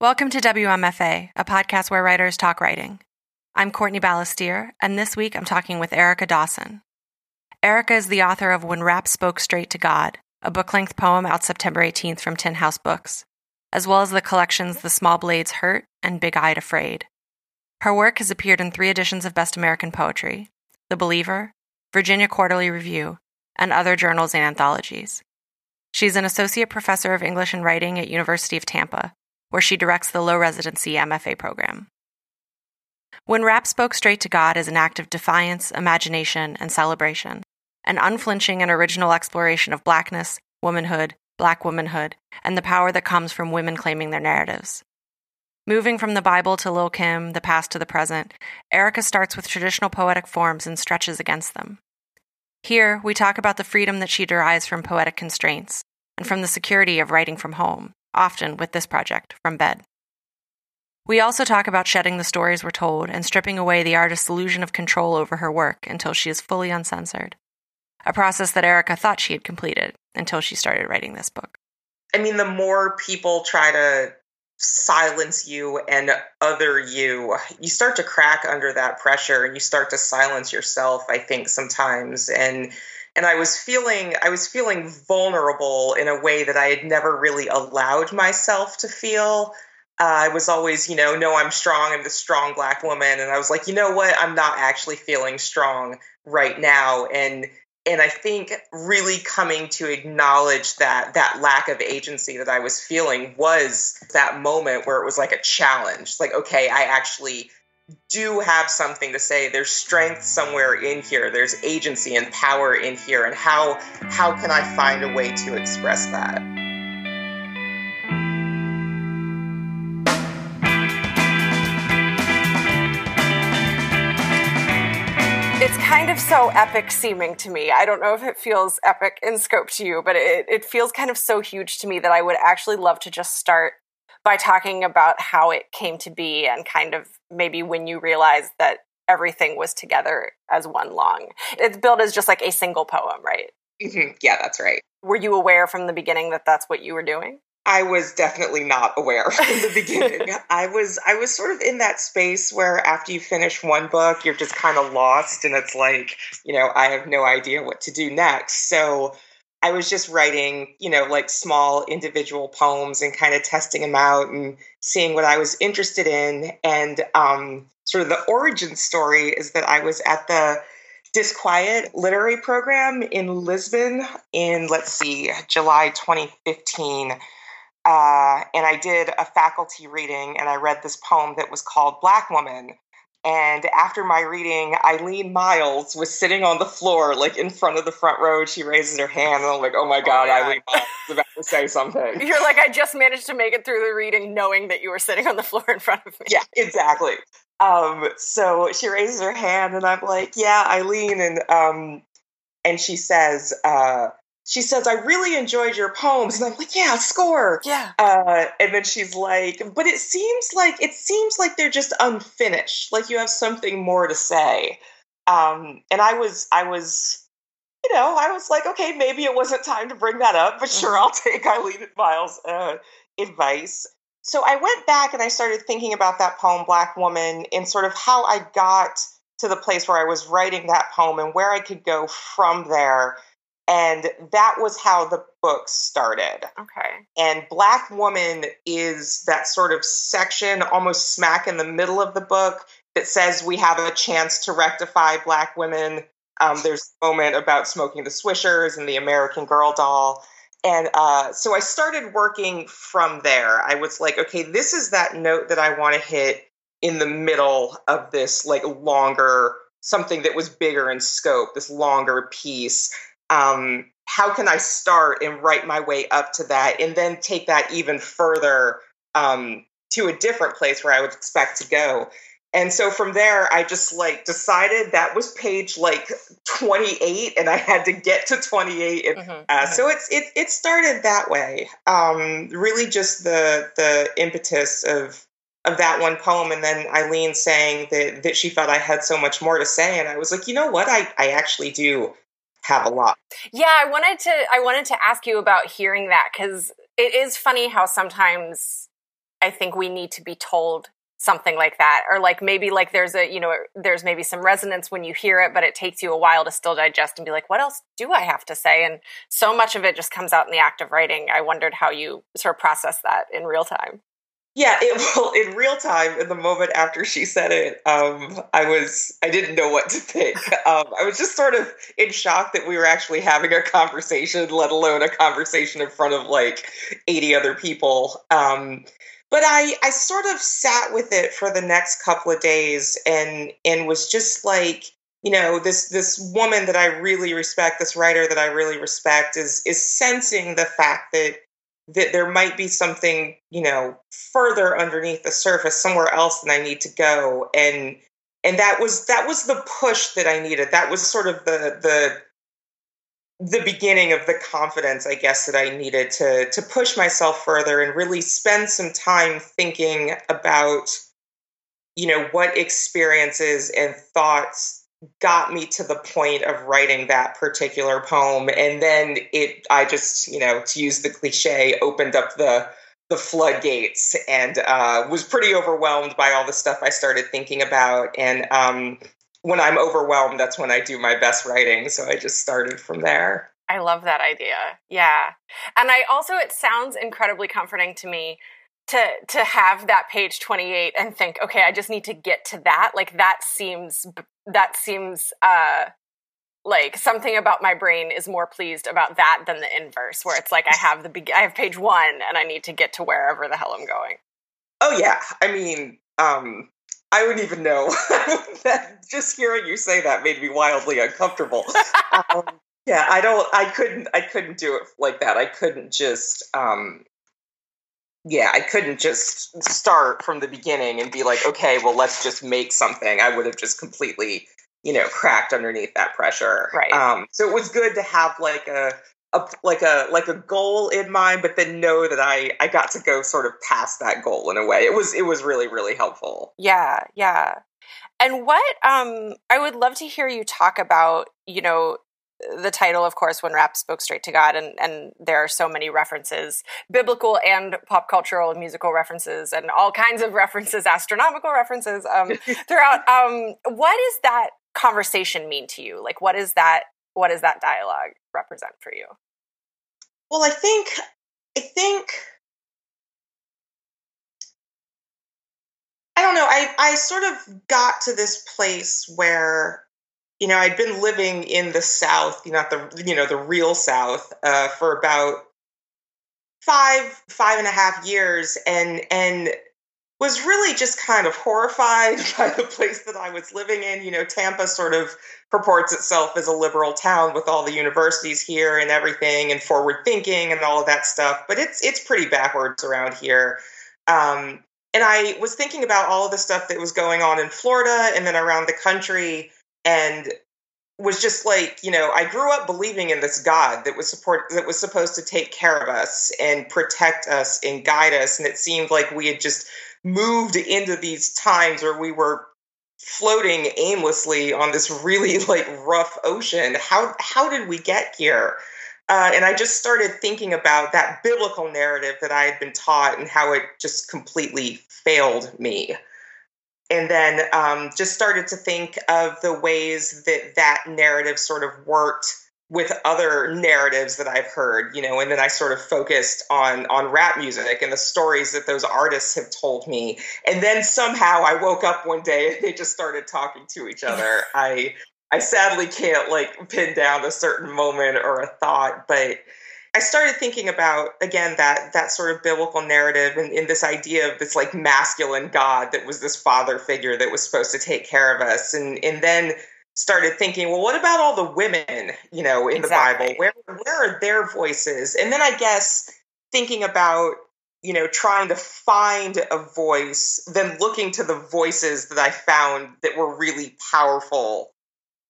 Welcome to WMFA, a podcast where writers talk writing. I'm Courtney Balestier, and this week I'm talking with Erica Dawson. Erica is the author of When Rap Spoke Straight to God, a book length poem out September 18th from Tin House Books, as well as the collections The Small Blades Hurt and Big Eyed Afraid. Her work has appeared in three editions of Best American Poetry The Believer, Virginia Quarterly Review, and other journals and anthologies. She's an associate professor of English and Writing at University of Tampa where she directs the low residency MFA program. When Rap Spoke Straight to God is an act of defiance, imagination, and celebration, an unflinching and original exploration of blackness, womanhood, black womanhood, and the power that comes from women claiming their narratives. Moving from the Bible to Lil Kim, the past to the present, Erica starts with traditional poetic forms and stretches against them. Here, we talk about the freedom that she derives from poetic constraints and from the security of writing from home, often with this project, from bed. We also talk about shedding the stories we're told and stripping away the artist's illusion of control over her work until she is fully uncensored. A process that Erica thought she had completed until she started writing this book. I mean, the more people try to silence you and other you, you start to crack under that pressure and you start to silence yourself, I think, sometimes. And and I was feeling I was feeling vulnerable in a way that I had never really allowed myself to feel. Uh, I was always, you know, no, I'm strong. I'm the strong black woman, and I was like, you know what? I'm not actually feeling strong right now, and and I think really coming to acknowledge that that lack of agency that I was feeling was that moment where it was like a challenge. Like, okay, I actually do have something to say. There's strength somewhere in here. There's agency and power in here. And how how can i find a way to express that? It's kind of so epic seeming to me. I don't know if it feels epic in scope to you, but it, it feels kind of so huge to me that I would actually love to just start by talking about how it came to be and kind of maybe when you realized that everything was together as one long. It's built as just like a single poem, right? Mm-hmm. Yeah, that's right. Were you aware from the beginning that that's what you were doing? I was definitely not aware from the beginning. I was I was sort of in that space where after you finish one book, you're just kind of lost and it's like, you know, I have no idea what to do next. So I was just writing, you know, like small individual poems and kind of testing them out and seeing what I was interested in. And um, sort of the origin story is that I was at the Disquiet Literary Program in Lisbon in, let's see, July 2015. Uh, and I did a faculty reading and I read this poem that was called Black Woman and after my reading, Eileen Myles was sitting on the floor, like in front of the front row. She raises her hand, and I'm like, oh my God, oh, yeah. Eileen Myles is about to say something. You're like, I just managed to make it through the reading knowing that you were sitting on the floor in front of me. Yeah, exactly. Um, so she raises her hand, and I'm like, yeah, Eileen. And, um, and she says, uh, she says, I really enjoyed your poems. And I'm like, yeah, score. Yeah. Uh, and then she's like, but it seems like, it seems like they're just unfinished. Like you have something more to say. Um, and I was, I was, you know, I was like, okay, maybe it wasn't time to bring that up, but sure, mm-hmm. I'll take Eileen Myles' uh, advice. So I went back and I started thinking about that poem, Black Woman, and sort of how I got to the place where I was writing that poem and where I could go from there and that was how the book started. Okay. And Black Woman is that sort of section almost smack in the middle of the book that says we have a chance to rectify Black women. Um, there's a moment about smoking the swishers and the American Girl doll. And uh, so I started working from there. I was like, okay, this is that note that I want to hit in the middle of this, like longer, something that was bigger in scope, this longer piece um, how can I start and write my way up to that and then take that even further um, to a different place where I would expect to go. And so from there, I just like decided that was page like 28 and I had to get to 28. And, mm-hmm. uh, so it's, it, it started that way. Um, really just the, the impetus of, of that one poem. And then Eileen saying that, that she felt I had so much more to say. And I was like, you know what? I, I actually do have a lot. Yeah, I wanted to I wanted to ask you about hearing that cuz it is funny how sometimes I think we need to be told something like that or like maybe like there's a you know there's maybe some resonance when you hear it but it takes you a while to still digest and be like what else do i have to say? And so much of it just comes out in the act of writing. I wondered how you sort of process that in real time yeah it well in real time in the moment after she said it um i was i didn't know what to think. Um i was just sort of in shock that we were actually having a conversation let alone a conversation in front of like 80 other people. Um but I I sort of sat with it for the next couple of days and and was just like you know this this woman that I really respect this writer that I really respect is is sensing the fact that that there might be something you know further underneath the surface somewhere else that I need to go. And and that was that was the push that I needed. That was sort of the the the beginning of the confidence i guess that i needed to to push myself further and really spend some time thinking about you know what experiences and thoughts got me to the point of writing that particular poem and then it i just you know to use the cliche opened up the the floodgates and uh, was pretty overwhelmed by all the stuff i started thinking about and um, when I'm overwhelmed, that's when I do my best writing. So I just started from there. I love that idea. Yeah. And I also, it sounds incredibly comforting to me to to have that page 28 and think okay i just need to get to that like that seems that seems uh like something about my brain is more pleased about that than the inverse where it's like i have the be- i have page 1 and i need to get to wherever the hell i'm going oh yeah i mean um I wouldn't even know. that just hearing you say that made me wildly uncomfortable. um, yeah, I don't. I couldn't. I couldn't do it like that. I couldn't just. Um, yeah, I couldn't just start from the beginning and be like, okay, well, let's just make something. I would have just completely, you know, cracked underneath that pressure. Right. Um, so it was good to have like a a like a like a goal in mind, but then know that I I got to go sort of past that goal in a way. It was it was really really helpful. Yeah, yeah. And what um I would love to hear you talk about, you know, the title of course when rap spoke straight to god and and there are so many references biblical and pop cultural and musical references and all kinds of references astronomical references um throughout um what does that conversation mean to you like what is that what does that dialogue represent for you? Well, I think I think I don't know. I I sort of got to this place where you know I'd been living in the South, you know, not the you know the real South, uh, for about five five and a half years, and and was really just kind of horrified by the place that I was living in. You know, Tampa sort of purports itself as a liberal town with all the universities here and everything and forward thinking and all of that stuff, but it's it's pretty backwards around here. Um, and I was thinking about all of the stuff that was going on in Florida and then around the country and was just like, you know, I grew up believing in this God that was support that was supposed to take care of us and protect us and guide us. And it seemed like we had just moved into these times where we were floating aimlessly on this really like rough ocean. How how did we get here? Uh, and i just started thinking about that biblical narrative that i had been taught and how it just completely failed me and then um, just started to think of the ways that that narrative sort of worked with other narratives that I've heard, you know, and then I sort of focused on on rap music and the stories that those artists have told me. And then somehow I woke up one day and they just started talking to each other. I I sadly can't like pin down a certain moment or a thought, but I started thinking about again that that sort of biblical narrative and, and, this idea of this like masculine God that was this father figure that was supposed to take care of us, and and then started thinking, well, what about all the women, you know, in exactly. the Bible? Where where are their voices? And then I guess thinking about, you know, trying to find a voice, then looking to the voices that I found that were really powerful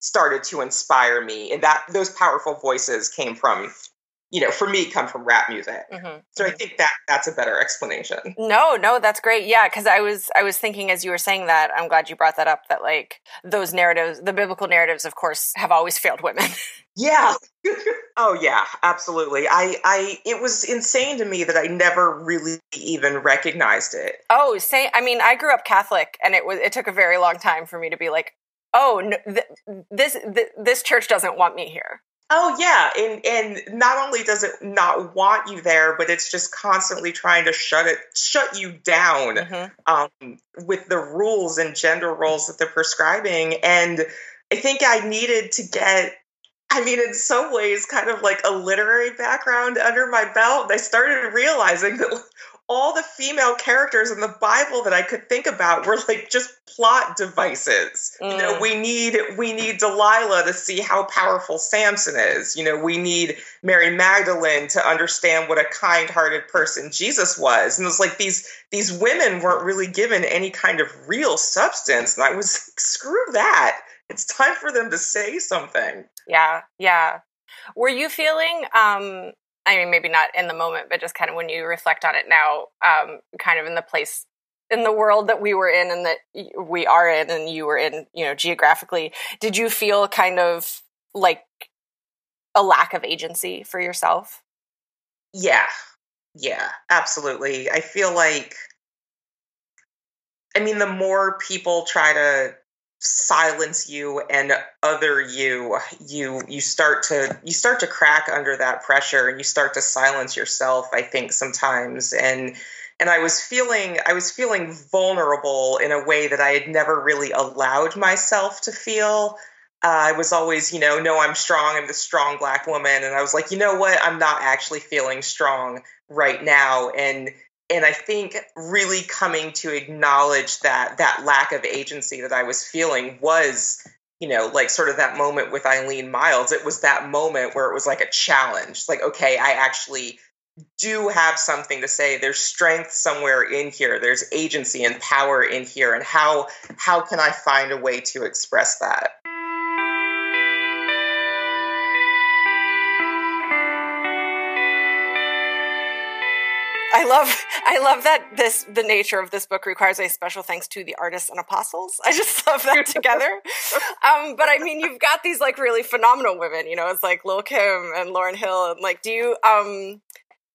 started to inspire me. And that those powerful voices came from you know, for me, come from rap music. Mm-hmm. So I mm-hmm. think that that's a better explanation. No, no, that's great. Yeah, because I was I was thinking as you were saying that, I'm glad you brought that up. That like those narratives, the biblical narratives, of course, have always failed women. yeah. oh yeah, absolutely. I I it was insane to me that I never really even recognized it. Oh, say I mean, I grew up Catholic, and it was it took a very long time for me to be like, oh, no, th- this th- this church doesn't want me here. Oh yeah, and and not only does it not want you there, but it's just constantly trying to shut it shut you down mm-hmm. um, with the rules and gender roles that they're prescribing. And I think I needed to get I mean, in some ways, kind of like a literary background under my belt. I started realizing that all the female characters in the Bible that I could think about were like just plot devices. Mm. You know, mm. we need we need Delilah to see how powerful Samson is. You know, we need Mary Magdalene to understand what a kind-hearted person Jesus was. And it's like these these women weren't really given any kind of real substance. And I was like, screw that. It's time for them to say something. Yeah, yeah. Were you feeling um I mean, maybe not in the moment, but just kind of when you reflect on it now, um, kind of in the place in the world that we were in and that we are in and you were in, you know, geographically, did you feel kind of like a lack of agency for yourself? Yeah. Yeah, absolutely. I feel like I mean the more people try to silence you and other you you you start to you start to crack under that pressure and you start to silence yourself i think sometimes. And and i was feeling i was feeling vulnerable in a way that i had never really allowed myself to feel. Uh, i was always you know no i'm strong. I'm the strong black woman. And i was like you know what? I'm not actually feeling strong right now. And and I think really coming to acknowledge that that lack of agency that I was feeling was, you know, like sort of that moment with Eileen Myles. It was that moment where it was like a challenge. Like, okay, I actually do have something to say. There's strength somewhere in here. There's agency and power in here. And how how can I find a way to express that? I love I love that this the nature of this book requires a special thanks to the artists and apostles. I just love that together. Um, but I mean, you've got these like really phenomenal women. You know, it's like Lil Kim and Lauryn Hill. And like, do you um,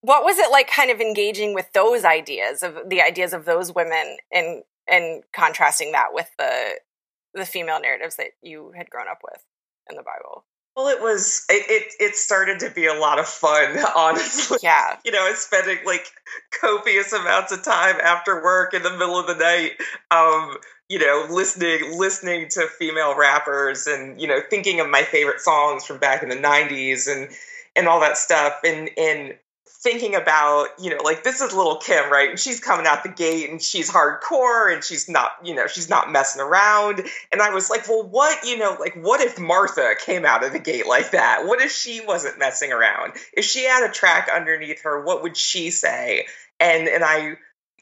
what was it like, kind of engaging with those ideas of the ideas of those women and and contrasting that with the the female narratives that you had grown up with in the Bible? Well, it was it, it, it started to be a lot of fun, honestly. Yeah. You know, spending like copious amounts of time after work in the middle of the night, um, you know, listening listening to female rappers and, you know, thinking of my favorite songs from back in the nineties and and all that stuff. And and thinking about, you know, like this is little Kim, right? And she's coming out the gate and she's hardcore and she's not, you know, she's not messing around. And I was like, well, what, you know, like what if Martha came out of the gate like that? What if she wasn't messing around? If she had a track underneath her, what would she say? And and I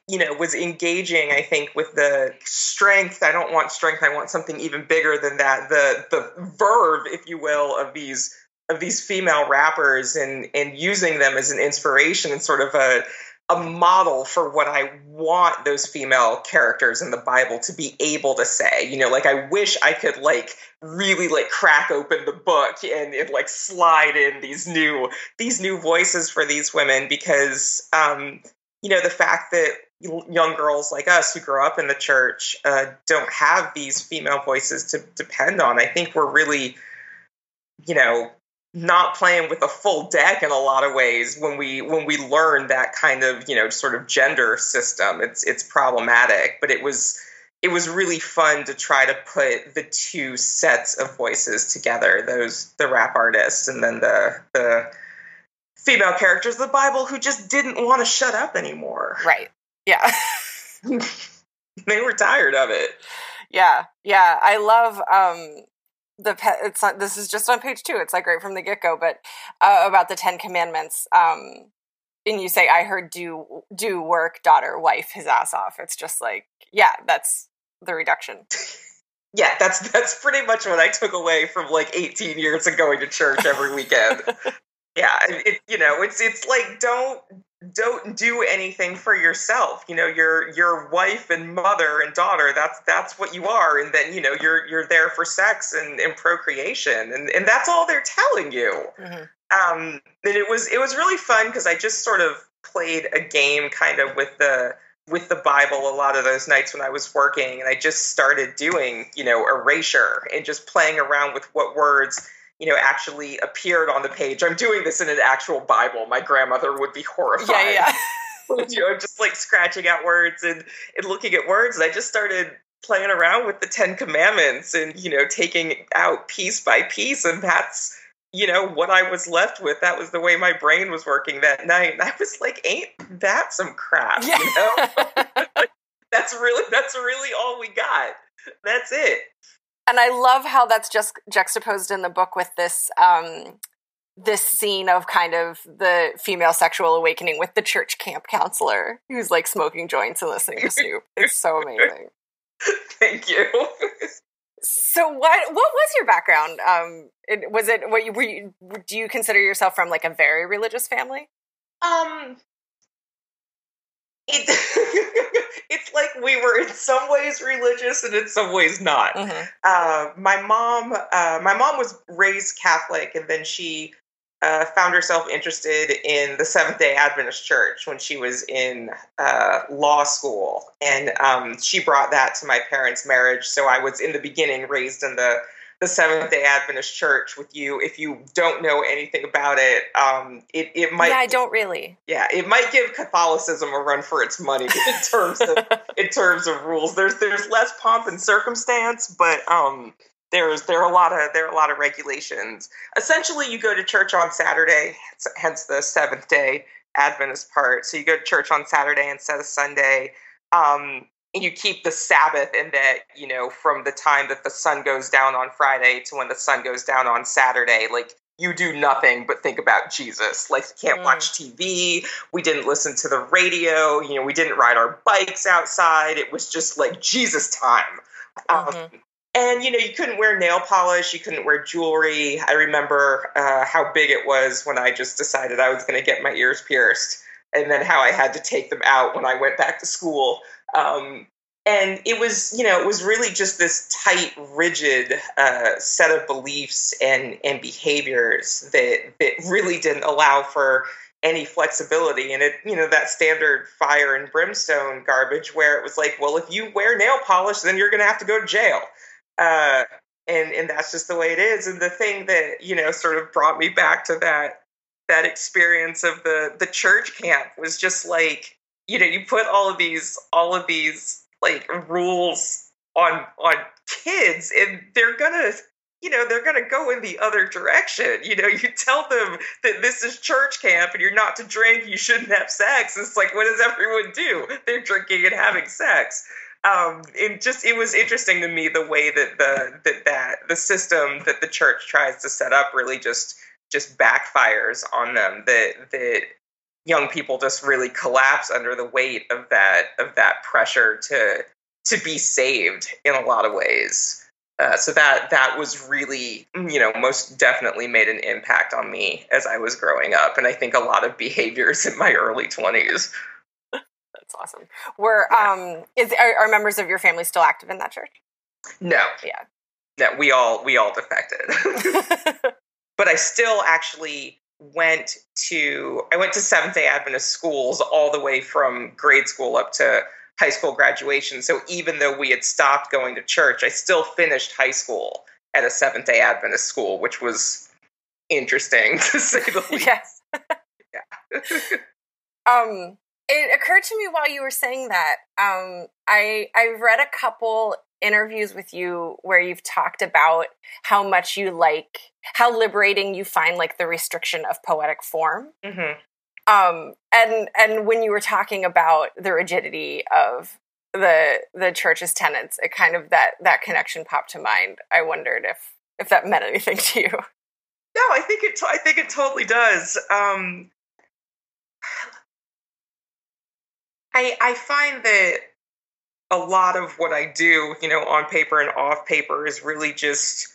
you know was engaging i think with the strength i don't want strength i want something even bigger than that the the verve if you will of these of these female rappers and and using them as an inspiration and sort of a a model for what I want those female characters in the Bible to be able to say. You know, like I wish I could like really like crack open the book and, and like slide in these new these new voices for these women because um you know the fact that young girls like us who grow up in the church uh, don't have these female voices to depend on. I think we're really you know not playing with a full deck in a lot of ways when we when we learn that kind of you know sort of gender system. It's it's problematic but it was it was really fun to try to put the two sets of voices together those the rap artists and then the the female characters of the bible who just didn't want to shut up anymore. Right. Yeah. They were tired of it. Yeah. Yeah. I love um the pet it's not, this is just on page two. It's like right from the get go, but uh, about the Ten Commandments. Um, and you say, "I heard do do work, daughter, wife, his ass off." It's just like, yeah, that's the reduction. yeah, that's that's pretty much what I took away from like 18 years of going to church every weekend. Yeah, it, you know, it's it's like don't don't do anything for yourself. You know, your your wife and mother and daughter. That's that's what you are, and then you know you're you're there for sex and, and procreation, and and that's all they're telling you. Mm-hmm. Um, and it was it was really fun because I just sort of played a game kind of with the with the Bible a lot of those nights when I was working, and I just started doing you know erasure and just playing around with what words you know actually appeared on the page. I'm doing this in an actual Bible. My grandmother would be horrified. Yeah, yeah. you know, just like scratching out words and, and looking at words. And I just started playing around with the Ten Commandments and, you know, taking out piece by piece. And that's, you know, what I was left with. That was the way my brain was working that night. And I was like, ain't that some crap, yeah. you know? that's really, that's really all we got. That's it. And I love how that's just juxtaposed in the book with this um, this scene of kind of the female sexual awakening with the church camp counselor who's like smoking joints and listening to Snoop. It's so amazing. Thank you. so what what was your background? Um, it, was it what you, were you, do you consider yourself from like a very religious family? Um, it, it's like we were in some ways religious and in some ways not. Mm-hmm. Uh, my mom, uh, my mom was raised Catholic, and then she uh, found herself interested in the Seventh Day Adventist Church when she was in uh, law school, and um, she brought that to my parents' marriage. So I was in the beginning raised in the the Seventh Day Adventist Church with you. If you don't know anything about it, um, it it might. Yeah, I don't really. Yeah, it might give Catholicism a run for its money in terms of in terms of rules. There's there's less pomp and circumstance, but um, there's there are a lot of there are a lot of regulations. Essentially, you go to church on Saturday, hence the Seventh Day Adventist part. So you go to church on Saturday instead of Sunday. Um, you keep the Sabbath in that, you know, from the time that the sun goes down on Friday to when the sun goes down on Saturday, like you do nothing but think about Jesus. Like you can't mm. watch TV. We didn't listen to the radio. You know, we didn't ride our bikes outside. It was just like Jesus time. Um, mm-hmm. Um, and you know, you couldn't wear nail polish. You couldn't wear jewelry. I remember uh, how big it was when I just decided I was going to get my ears pierced, and then how I had to take them out when I went back to school. Um, and it was, you know, it was really just this tight, rigid uh, set of beliefs and and behaviors that that really didn't allow for any flexibility. And it, you know, that standard fire and brimstone garbage where it was like, well, if you wear nail polish, then you're going to have to go to jail. Uh, and and that's just the way it is. And the thing that you know sort of brought me back to that that experience of the the church camp was just like you know, you put all of these all of these like rules on on kids and they're gonna you know they're going to go in the other direction. You know you tell them that this is church camp and you're not to drink you shouldn't have sex. It's like what does everyone do? They're drinking and having sex. Um and just it was interesting to me the way that the that that the system that the church tries to set up really just just backfires on them that that young people just really collapse under the weight of that of that pressure to to be saved in a lot of ways. Uh, so that that was really, you know, most definitely made an impact on me as I was growing up, and I think a lot of behaviors in my early twenties. That's awesome. Were yeah. um, is are, are members of your family still active in that church? No. Yeah. No, we all we all defected. but I still actually went to I went to Seventh Day Adventist schools all the way from grade school up to high school graduation. So even though we had stopped going to church, I still finished high school at a Seventh Day Adventist school, which was interesting to say the least. Yes. yeah. um, it occurred to me while you were saying that. Um, I I've read a couple interviews with you where you've talked about how much you like how liberating you find like the restriction of poetic form? Mm-hmm. um and and when you were talking about the rigidity of the the church's tenets it kind of that that connection popped to mind. I wondered if if that meant anything to you. No i think it i think it totally does. Um i i find that a lot of what I do, you know, on paper and off paper is really just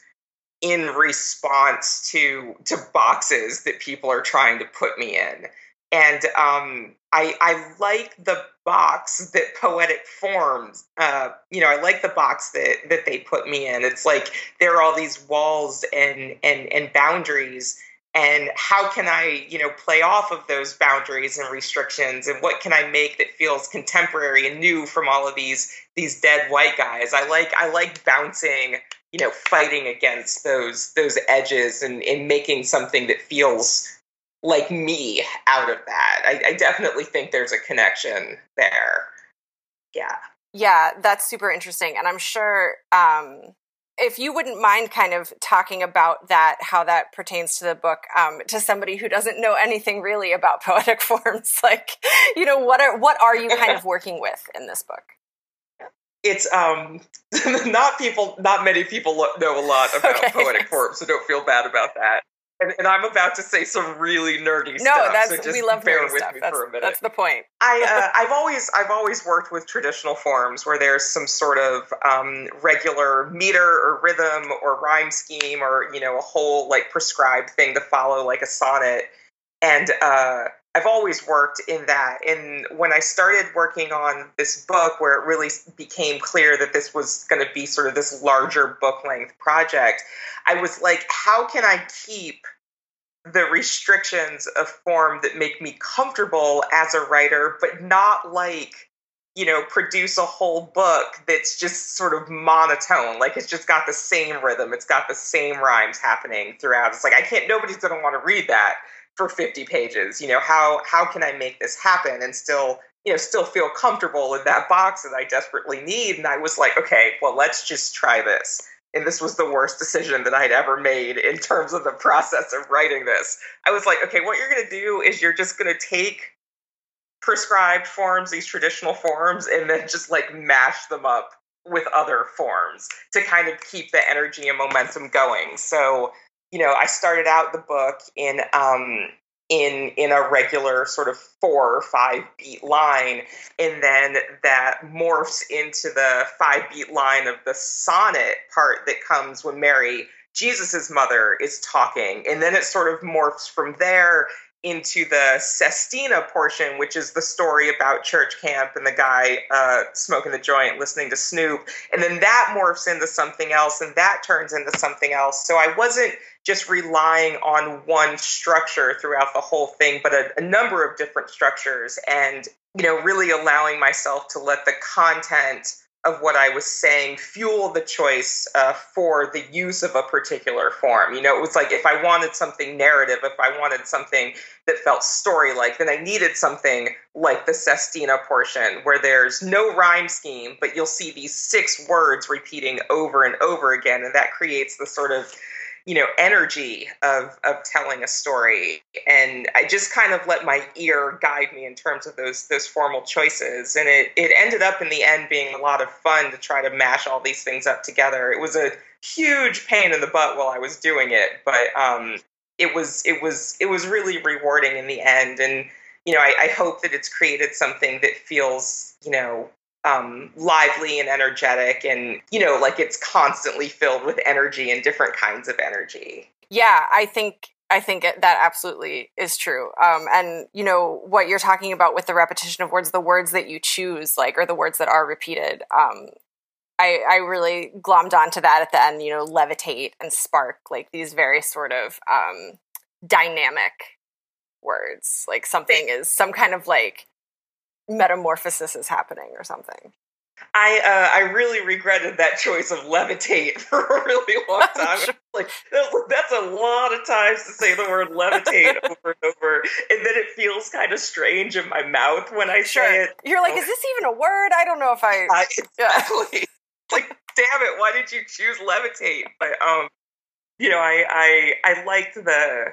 in response to to boxes that people are trying to put me in. And um, I, I like the box that poetic forms. Uh, you know, I like the box that that they put me in. It's like there are all these walls and and and boundaries and how can i you know play off of those boundaries and restrictions? And what can i make that feels contemporary and new from all of these these dead white guys? I like i like bouncing you know fighting against those those edges and, and making something that feels like me out of that. I, I definitely think there's a connection there. Yeah. Yeah that's super interesting. And i'm sure um if you wouldn't mind kind of talking about that, how that pertains to the book, um, to somebody who doesn't know anything really about poetic forms, like, you know, what are what are you kind of working with in this book? It's um, not people, not many people know a lot about okay. poetic forms, so don't feel bad about that. And, and, I'm about to say some really nerdy no, stuff. No, that's so we love bear nerdy with stuff. Me that's, for a minute. that's the point. I uh, I've always I've always worked with traditional forms where there's some sort of um, regular meter or rhythm or rhyme scheme or you know a whole like prescribed thing to follow like a sonnet. And uh, I've always worked in that. And when I started working on this book, where it really became clear that this was going to be sort of this larger book length project, I was like, how can I keep the restrictions of form that make me comfortable as a writer, but not like, you know, produce a whole book that's just sort of monotone. Like it's just got the same rhythm, it's got the same rhymes happening throughout. It's like I can't nobody's gonna want to read that for 50 pages you know how how can i make this happen and still you know still feel comfortable in that box that i desperately need? And i was like okay well let's just try this. And this was the worst decision that i'd ever made in terms of the process of writing this. I was like okay what you're going to do is you're just going to take prescribed forms these traditional forms and then just like mash them up with other forms to kind of keep the energy and momentum going. So you know, I started out the book in um, in in a regular sort of four or five beat line, and then that morphs into the five beat line of the sonnet part that comes when Mary, Jesus's mother, is talking, and then it sort of morphs from there into the Sestina portion, which is the story about church camp and the guy uh, smoking the joint, listening to Snoop. And then that morphs into something else, and that turns into something else. So I wasn't just relying on one structure throughout the whole thing, but a, a number of different structures, and you know, really allowing myself to let the content of what I was saying fuel the choice uh, for the use of a particular form. You know, it was like if I wanted something narrative, if I wanted something that felt story like, then I needed something like the Sestina portion where there's no rhyme scheme, but you'll see these six words repeating over and over again. And that creates the sort of you know energy of of telling a story. And i just kind of let my ear guide me in terms of those those formal choices. And it it ended up in the end being a lot of fun to try to mash all these things up together. It was a huge pain in the butt while i was doing it but um it was it was it was really rewarding in the end. And you know I, I hope that it's created something that feels you know um, lively and energetic and you know like it's constantly filled with energy and different kinds of energy. Yeah i think i think that absolutely is true. Um, and you know what you're talking about with the repetition of words the words that you choose like or the words that are repeated um, I, I really glommed onto that at the end you know levitate and spark like these very sort of um, dynamic words. Like something is some kind of like metamorphosis is happening or something. I uh, I really regretted that choice of levitate for a really long time. Sure. Like that's a lot of times to say the word levitate over and over, and then it feels kind of strange in my mouth when I sure. say it. You're like, is this even a word? I don't know if I. Uh, exactly. like, damn it! Why did you choose levitate? But um, you know, I I I liked the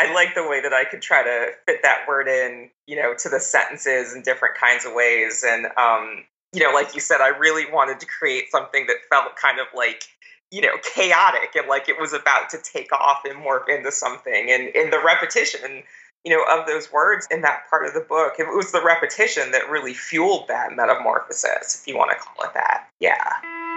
I like the way that I could try to fit that word in, you know, to the sentences in different kinds of ways. And, um, you know, like you said, I really wanted to create something that felt kind of like, you know, chaotic and like it was about to take off and morph into something. And in the repetition, you know, of those words in that part of the book, it was the repetition that really fueled that metamorphosis, if you want to call it that. Yeah.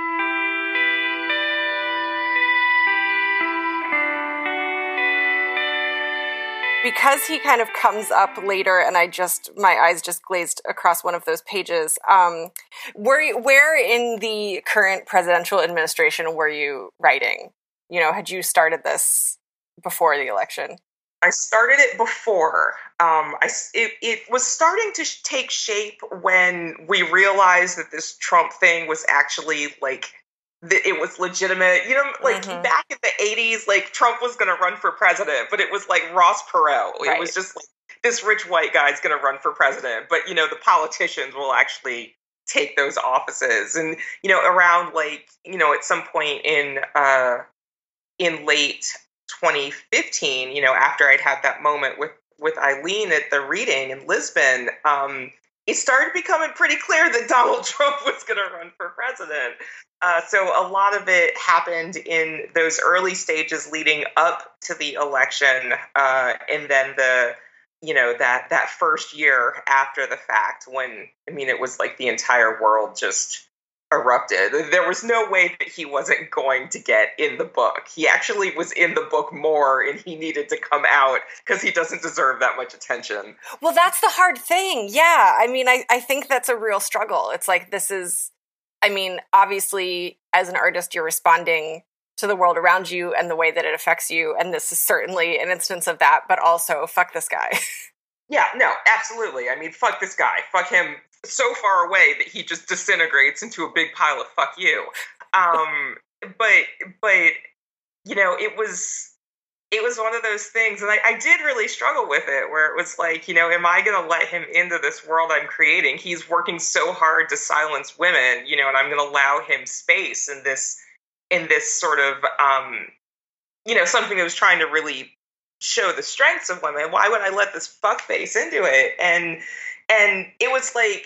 Because he kind of comes up later and i just my eyes just glazed across one of those pages um you, where in the current presidential administration were you writing you know had you started this before the election I started it before. Um, I, it, it was starting to sh- take shape when we realized that this Trump thing was actually like it was legitimate. You know, like mm-hmm. back in the '80s, like Trump was going to run for president, but it was like Ross Perot. Right. It was just like this rich white guy's going to run for president, but you know the politicians will actually take those offices. And you know, around like you know, at some point in uh, in late 2015, you know, after I'd had that moment with with Eileen at the reading in Lisbon, um, it started becoming pretty clear that Donald Trump was going to run for president. Uh, so a lot of it happened in those early stages leading up to the election, uh, and then the you know that that first year after the fact when I mean it was like the entire world just erupted. There was no way that he wasn't going to get in the book. He actually was in the book more and he needed to come out because he doesn't deserve that much attention. Well, that's the hard thing. Yeah. I mean, I, I think that's a real struggle. It's like this is, I mean, obviously, as an artist, you're responding to the world around you and the way that it affects you. And this is certainly an instance of that, but also, fuck this guy. Yeah, no, absolutely. I mean, fuck this guy. Fuck him so far away that he just disintegrates into a big pile of fuck you. Um, but but you know, it was it was one of those things, and I, I did really struggle with it, where it was like, you know, am I going to let him into this world I'm creating? He's working so hard to silence women, you know, and I'm going to allow him space in this in this sort of um, you know something that was trying to really show the strengths of women. Why would I let this fuckface into it? And and it was like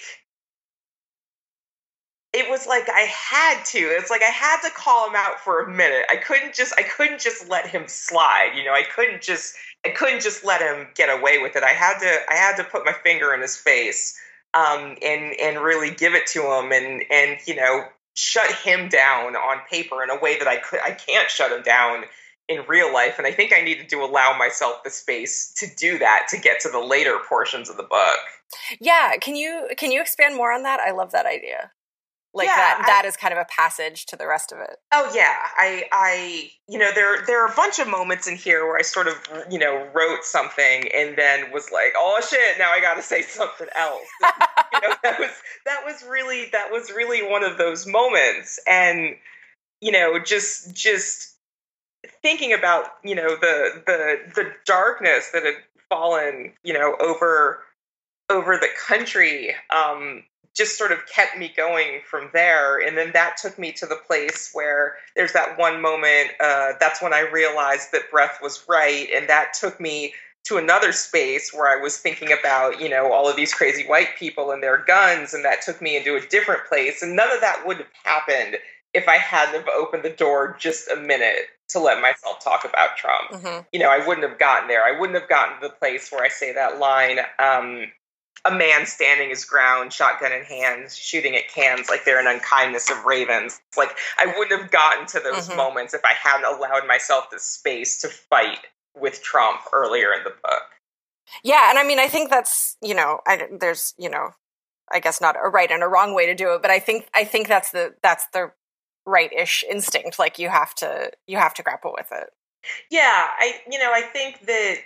it was like I had to. It's like I had to call him out for a minute. I couldn't just I couldn't just let him slide. You know, I couldn't just I couldn't just let him get away with it. I had to I had to put my finger in his face um, and and really give it to him and and you know shut him down on paper in a way that I could I can't shut him down in real life and I think I needed to allow myself the space to do that to get to the later portions of the book. Yeah, can you can you expand more on that? I love that idea. Like yeah, that that I, is kind of a passage to the rest of it. Oh yeah. I I you know there there are a bunch of moments in here where I sort of you know wrote something and then was like, "Oh shit, now I got to say something else." you know, that was that was really that was really one of those moments and you know, just just thinking about, you know, the the the darkness that had fallen, you know, over over the country um, just sort of kept me going from there. And then that took me to the place where there's that one moment. Uh, that's when I realized that breath was right. And that took me to another space where I was thinking about, you know, all of these crazy white people and their guns. And that took me into a different place. And none of that would have happened if I hadn't have opened the door just a minute to let myself talk about Trump. Mm-hmm. You know, I wouldn't have gotten there. I wouldn't have gotten to the place where I say that line. Um, a man standing his ground, shotgun in hand, shooting at cans like they're an unkindness of ravens. Like I wouldn't have gotten to those mm-hmm. moments if I hadn't allowed myself the space to fight with Trump earlier in the book. Yeah, and I mean, I think that's you know, I, there's you know, I guess not a right and a wrong way to do it, but I think I think that's the that's the right-ish instinct. Like you have to you have to grapple with it. Yeah, I you know I think that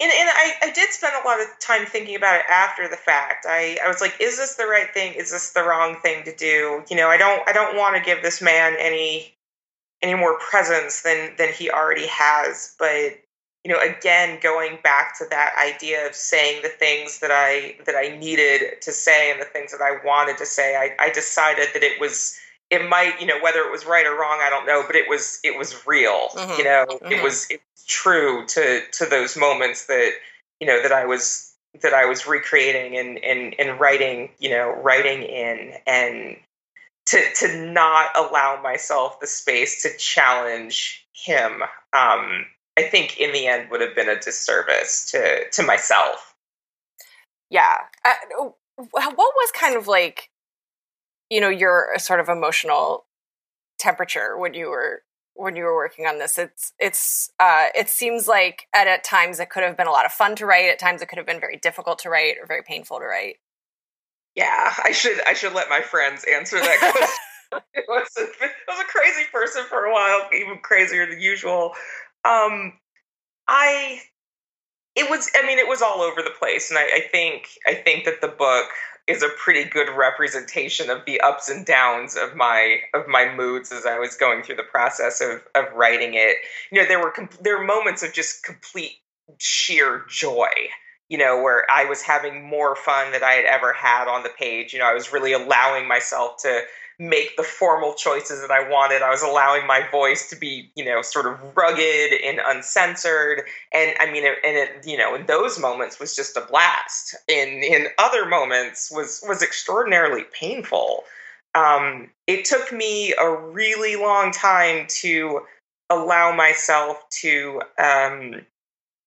and, and I, I did spend a lot of time thinking about it after the fact. I, I was like, is this the right thing? Is this the wrong thing to do? You know, I don't I don't want to give this man any any more presence than than he already has. But you know, again, going back to that idea of saying the things that I that I needed to say and the things that I wanted to say, I, I decided that it was it might you know whether it was right or wrong i don't know but it was it was real mm-hmm. you know mm-hmm. it was it was true to to those moments that you know that i was that i was recreating and and and writing you know writing in and to to not allow myself the space to challenge him um i think in the end would have been a disservice to to myself yeah uh, what was kind of like you know your sort of emotional temperature when you were when you were working on this. It's it's uh, it seems like at, at times it could have been a lot of fun to write. At times it could have been very difficult to write or very painful to write. Yeah, I should I should let my friends answer that question. it, was a, was a crazy person for a while, even crazier than usual. Um, I it was I mean it was all over the place, and I, I think I think that the book is a pretty good representation of the ups and downs of my of my moods as I was going through the process of of writing it. You know, there were there were moments of just complete sheer joy. You know, where I was having more fun than I had ever had on the page. You know, I was really allowing myself to make the formal choices that I wanted. I was allowing my voice to be, you know, sort of rugged and uncensored. And I mean, and it, you know, in those moments was just a blast. In in other moments was was extraordinarily painful. Um, it took me a really long time to allow myself to um,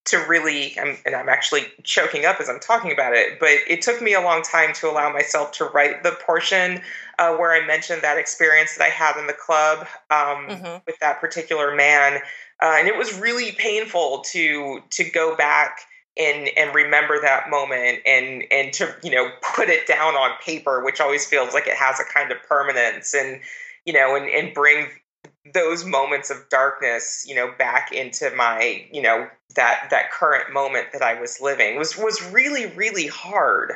to really I'm, and i'm actually choking up as i'm talking about it but it took me a long time to allow myself to write the portion uh, where i mentioned that experience that i had in the club um, mm-hmm. with that particular man uh, and it was really painful to to go back and and remember that moment and and to you know put it down on paper which always feels like it has a kind of permanence and you know and and bring those moments of darkness, you know, back into my, you know, that that current moment that I was living was was really really hard.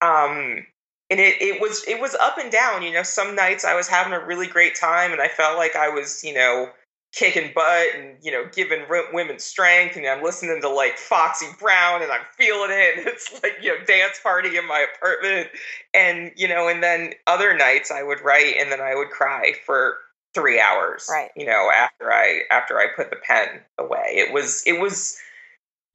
Um and it it was it was up and down, you know, some nights I was having a really great time and I felt like I was, you know, kicking butt and you know giving women strength and i'm listening to like foxy brown and i'm feeling it. And it's like you know dance party in my apartment. And you know and then other nights i would write and then i would cry for three hours right. you know after i after i put the pen away. It was it was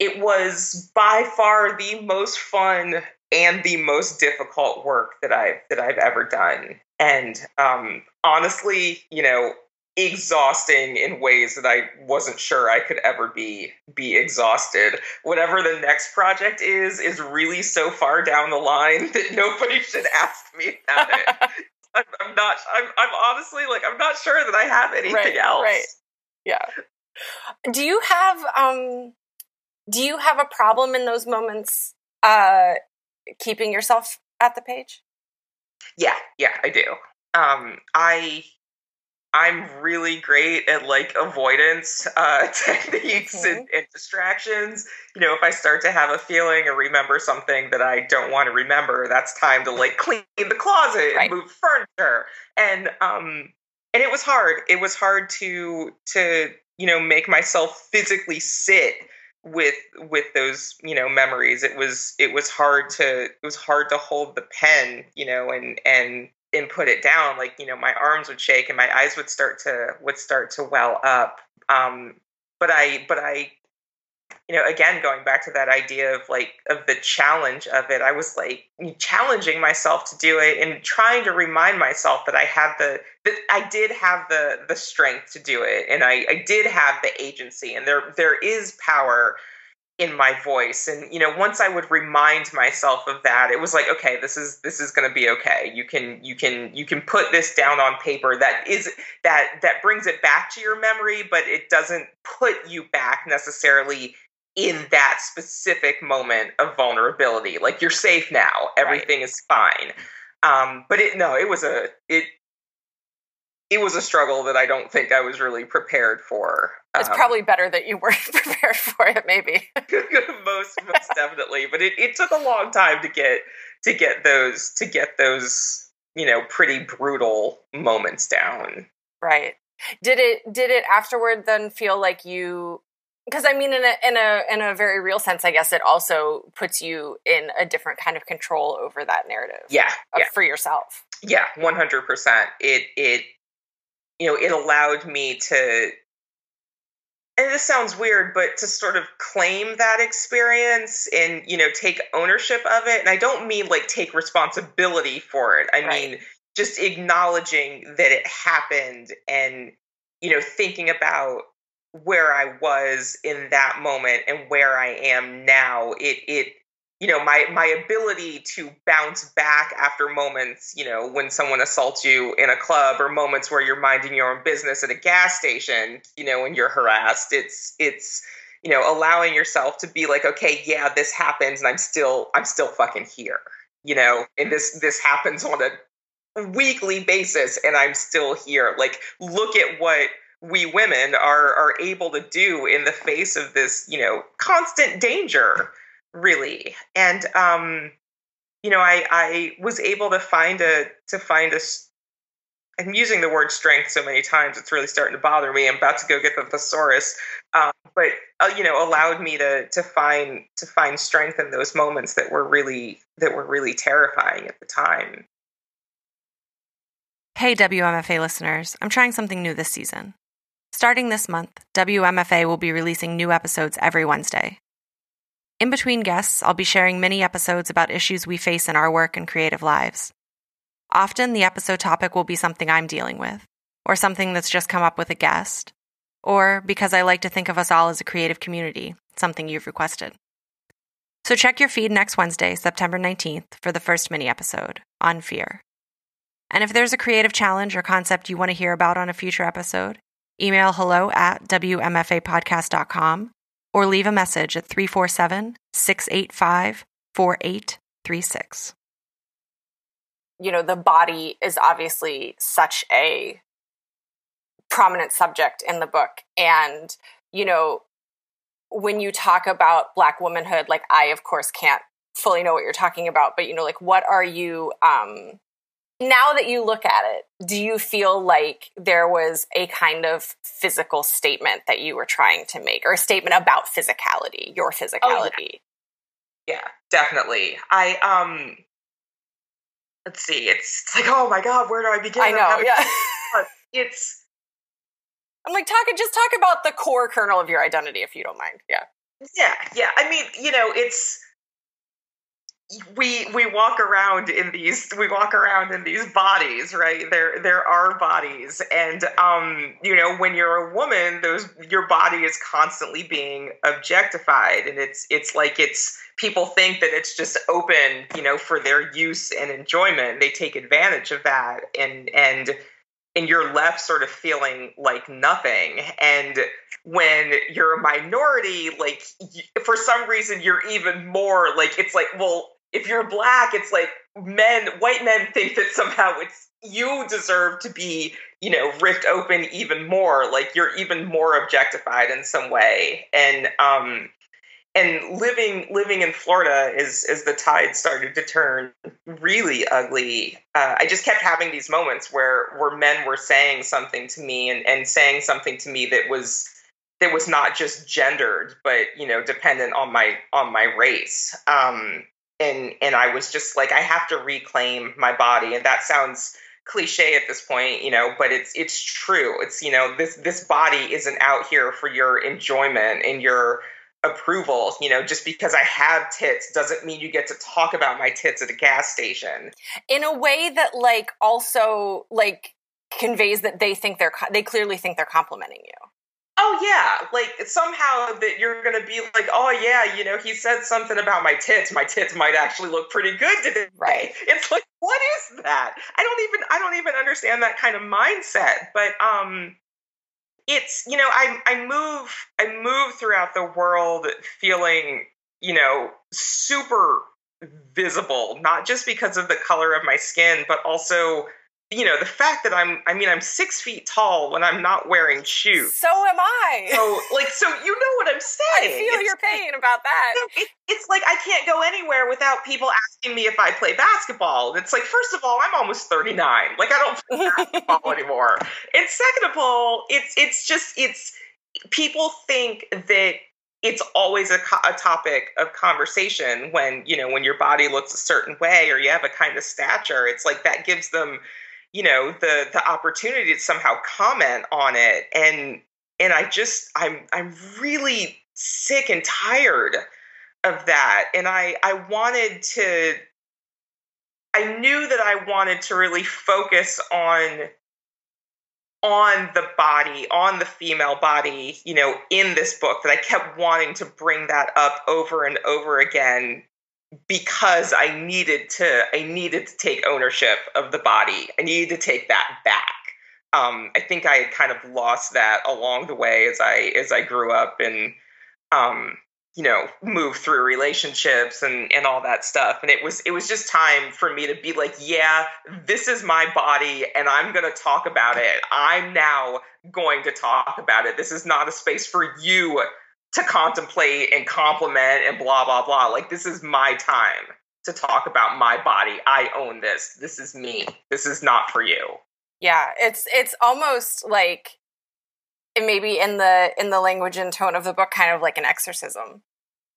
it was by far the most fun and the most difficult work that i've that i've ever done and um honestly you know exhausting in ways that I wasn't sure I could ever be be exhausted. Whatever the next project is is really so far down the line that nobody should ask me about it. I'm, I'm not. I'm, I'm honestly like I'm not sure that I have anything right, else. Right. Yeah. Do you have um? Do you have a problem in those moments? Uh, keeping yourself at the page. Yeah. Yeah, I do. Um, I I'm really great at like avoidance uh, techniques mm-hmm. and, and, distractions. You know, if I start to have a feeling or remember something that I don't want to remember, that's time to like clean the closet right. and move furniture. And um, and it was hard. It was hard to to you know make myself physically sit with with those you know memories. It was it was hard to it was hard to hold the pen, you know, and and and put it down like you know my arms would shake and my eyes would start to would start to well up um but i but i you know again going back to that idea of like of the challenge of it i was like challenging myself to do it and trying to remind myself that i had the that i did have the the strength to do it and i i did have the agency and there there is power in my voice. And you know once i would remind myself of that it was like okay this is this is going to be okay. You can you can you can put this down on paper. That is that that brings it back to your memory but it doesn't put you back necessarily in that specific moment of vulnerability like you're safe now everything right. is fine um but it no it was a it it was a struggle that I don't think I was really prepared for. It's um, probably better that you weren't prepared for it, maybe. most most definitely, but it, it took a long time to get to get those to get those you know pretty brutal moments down. Right. Did it did it afterward then feel like you because I mean in a in a in a very real sense, I guess it also puts you in a different kind of control over that narrative. Yeah, yeah. for yourself. Yeah, one hundred percent. It it you know, it allowed me to and this sounds weird, but to sort of claim that experience and, you know, take ownership of it. And I don't mean like take responsibility for it. I right. mean just acknowledging that it happened and, you know, thinking about where I was in that moment and where I am now. It it you know my my ability to bounce back after moments you know when someone assaults you in a club or moments where you're minding your own business at a gas station you know when you're harassed it's it's you know allowing yourself to be like okay yeah this happens and i'm still i'm still fucking here you know and this this happens on a weekly basis and i'm still here like look at what we women are are able to do in the face of this you know constant danger really. And um you know i i was able to find a to find a i'm using the word strength so many times it's really starting to bother me i'm about to go get the thesaurus um, but uh, you know allowed me to to find to find strength in those moments that were really that were really terrifying at the time. Hey wmfa listeners i'm trying something new this season starting this month wmfa will be releasing new episodes every wednesday in between guests, I'll be sharing mini episodes about issues we face in our work and creative lives. Often, the episode topic will be something I'm dealing with, or something that's just come up with a guest, or because I like to think of us all as a creative community, something you've requested. So check your feed next Wednesday, September 19th, for the first mini episode on fear. And if there's a creative challenge or concept you want to hear about on a future episode, email hello at wmfapodcast.com or leave a message at 347 685 4836. You know, the body is obviously such a prominent subject in the book. And, you know, when you talk about Black womanhood, like I, of course, can't fully know what you're talking about, but, you know, like what are you, um, now that you look at it, do you feel like there was a kind of physical statement that you were trying to make or a statement about physicality, your physicality? Oh, yeah. yeah, definitely. I um let's see, it's, it's like, oh my god, where do I begin? I know, yeah. it's I'm like talking just talk about the core kernel of your identity if you don't mind. Yeah. Yeah, yeah. I mean, you know, it's we we walk around in these we walk around in these bodies right? There there are bodies. And um you know when you're a woman those your body is constantly being objectified. And it's it's like it's people think that it's just open you know for their use and enjoyment. They take advantage of that. And and and you're left sort of feeling like nothing. And when you're a minority like for some reason you're even more like it's like well if you're black, it's like men, white men think that somehow it's you deserve to be, you know, ripped open even more. Like you're even more objectified in some way. And um and living living in Florida is as the tide started to turn really ugly. Uh, I just kept having these moments where where men were saying something to me and, and saying something to me that was that was not just gendered, but you know, dependent on my on my race. Um, and and I was just like I have to reclaim my body. And that sounds cliche at this point you know but it's it's true. It's you know this this body isn't out here for your enjoyment and your approval you know just because I have tits doesn't mean you get to talk about my tits at a gas station. In a way that like also like conveys that they think they're they clearly think they're complimenting you oh yeah like somehow that you're gonna be like oh yeah you know he said something about my tits. My tits might actually look pretty good today. Right. It's like what is that? I don't even i don't even understand that kind of mindset but um it's you know i i move i move throughout the world feeling you know super visible not just because of the color of my skin but also you know the fact that i'm i mean i'm six feet tall when i'm not wearing shoes. So am i. So like so you know what i'm saying. i feel it's, your pain about that. it, it's like i can't go anywhere without people asking me if i play basketball. It's like first of all i'm almost 39 like i don't play basketball anymore. And second of all it's it's just it's people think that it's always a, a, topic of conversation when you know when your body looks a certain way or you have a kind of stature. It's like that gives them you know the the opportunity to somehow comment on it. And and i just i'm i'm really sick and tired of that. And i i wanted to i knew that i wanted to really focus on on the body on the female body you know in this book that i kept wanting to bring that up over and over again because I needed to I needed to take ownership of the body. I needed to take that back. Um, I think I had kind of lost that along the way as I as I grew up and um, you know move through relationships and and all that stuff and it was it was just time for me to be like yeah this is my body and i'm going to talk about it i'm now going to talk about it this is not a space for you to contemplate and compliment and blah blah blah. Like this is my time to talk about my body. I own this. This is me. This is not for you. Yeah it's it's almost like it maybe in the in the language and tone of the book kind of like an exorcism.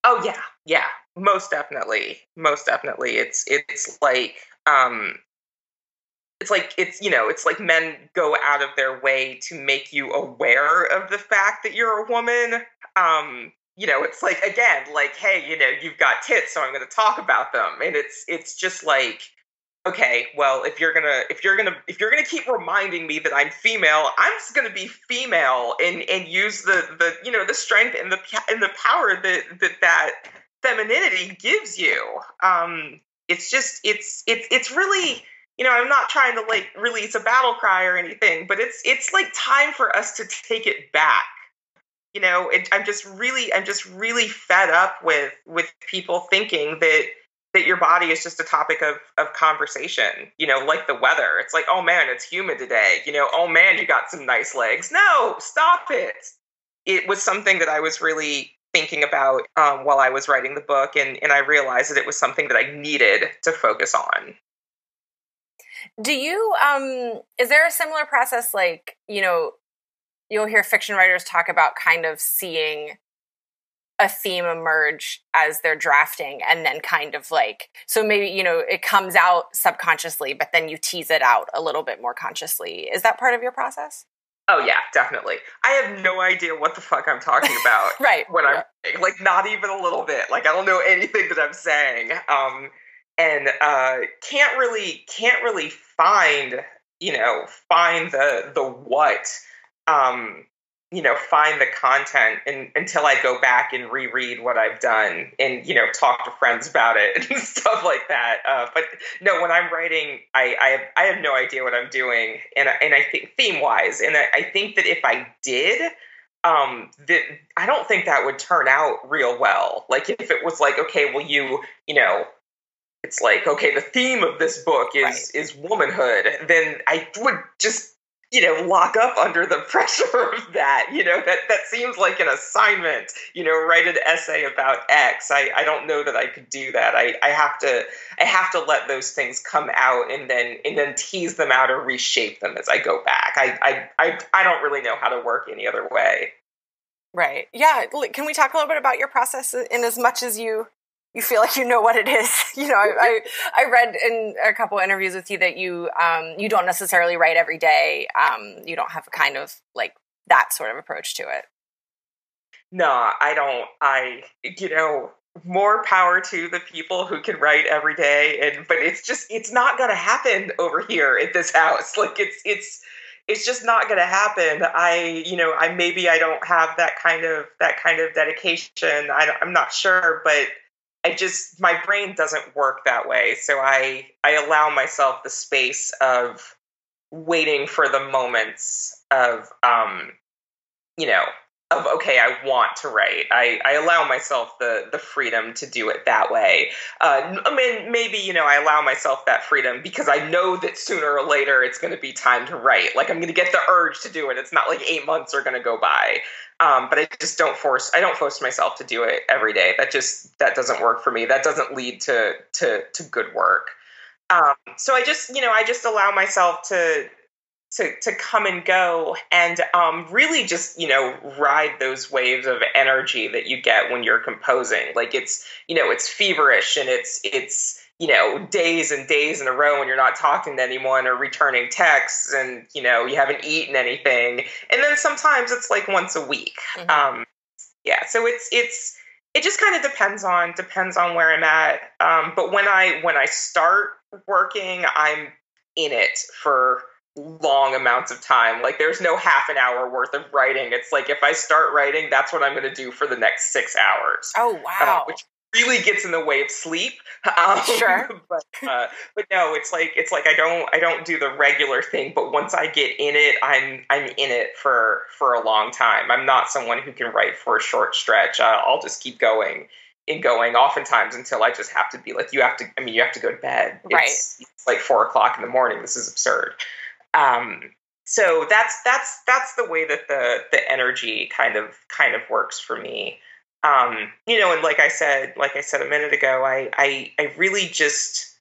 Oh yeah. Yeah. Most definitely. Most definitely. It's it's like um it's like it's you know it's like men go out of their way to make you aware of the fact that you're a woman um you know it's like again like hey you know you've got tits so i'm going to talk about them. And it's it's just like okay well if you're gonna if you're gonna if you're gonna keep reminding me that i'm female i'm just gonna be female and and use the the you know the strength and the and the power that that that femininity gives you. Um it's just it's it's it's really you know i'm not trying to like release a battle cry or anything but it's it's like time for us to take it back you know it, i'm just really i'm just really fed up with with people thinking that that your body is just a topic of of conversation you know like the weather. It's like oh man it's humid today. You know oh man you got some nice legs. No stop it. It was something that i was really thinking about um, while i was writing the book and and i realized that it was something that i needed to focus on. Do you um is there a similar process like you know you'll hear fiction writers talk about kind of seeing a theme emerge as they're drafting and then kind of like so maybe you know it comes out subconsciously but then you tease it out a little bit more consciously. Is that part of your process? Oh yeah definitely. I have no idea what the fuck i'm talking about right when i'm like not even a little bit. Like i don't know anything that i'm saying um and uh can't really can't really find you know find the the what um you know find the content and, until i go back and reread what i've done and you know talk to friends about it and stuff like that. Uh, but no when i'm writing I, I have, I have no idea what i'm doing. And, and i think theme wise and I, I think that if i did um that i don't think that would turn out real well. Like if it was like okay well you you know it's like okay the theme of this book is right. is womanhood then i would just you know, lock up under the pressure of that. You know, that that seems like an assignment. You know, write an essay about X. I, I don't know that I could do that. I, I have to I have to let those things come out and then and then tease them out or reshape them as I go back. I I I, I don't really know how to work any other way. Right. Yeah. Can we talk a little bit about your process in as much as you you feel like you know what it is. You know, I, I, I read in a couple interviews with you that you um, you don't necessarily write every day. Um, you don't have a kind of like that sort of approach to it. No, I don't. I you know more power to the people who can write every day and but it's just it's not going to happen over here at this house like it's it's it's just not going to happen i you know i maybe i don't have that kind of that kind of dedication I, i'm not sure but I just my brain doesn't work that way. So I I allow myself the space of waiting for the moments of um you know of okay i want to write. I, I allow myself the the freedom to do it that way. Uh, i mean maybe you know i allow myself that freedom because i know that sooner or later it's going to be time to write. Like i'm going to get the urge to do it. It's not like eight months are going to go by. Um, but i just don't force i don't force myself to do it every day. That just that doesn't work for me. That doesn't lead to to to good work. Um, so i just you know i just allow myself to to to come and go and um, really just you know ride those waves of energy that you get when you're composing. Like it's you know it's feverish and it's it's you know days and days in a row when you're not talking to anyone or returning texts and you know you haven't eaten anything. And then sometimes it's like once a week. Mm-hmm. um, yeah so it's it's it just kind of depends on depends on where i'm at. Um, but when i when i start working i'm in it for long amounts of time. Like there's no half an hour worth of writing. It's like if I start writing, that's what I'm going to do for the next six hours. Oh uh, wow! Uh, which really gets in the way of sleep. Um, sure. But uh, but no, it's like it's like I don't I don't do the regular thing. But once I get in it, I'm I'm in it for for a long time. I'm not someone who can write for a short stretch. Uh, I'll just keep going and going. Oftentimes until I just have to be like, you have to. I mean, you have to go to bed. Right. It's, it's like four o'clock in the morning. This is absurd. Um, so that's that's that's the way that the the energy kind of kind of works for me um, you know, and like I said, like I said a minute ago, I, I, I really just,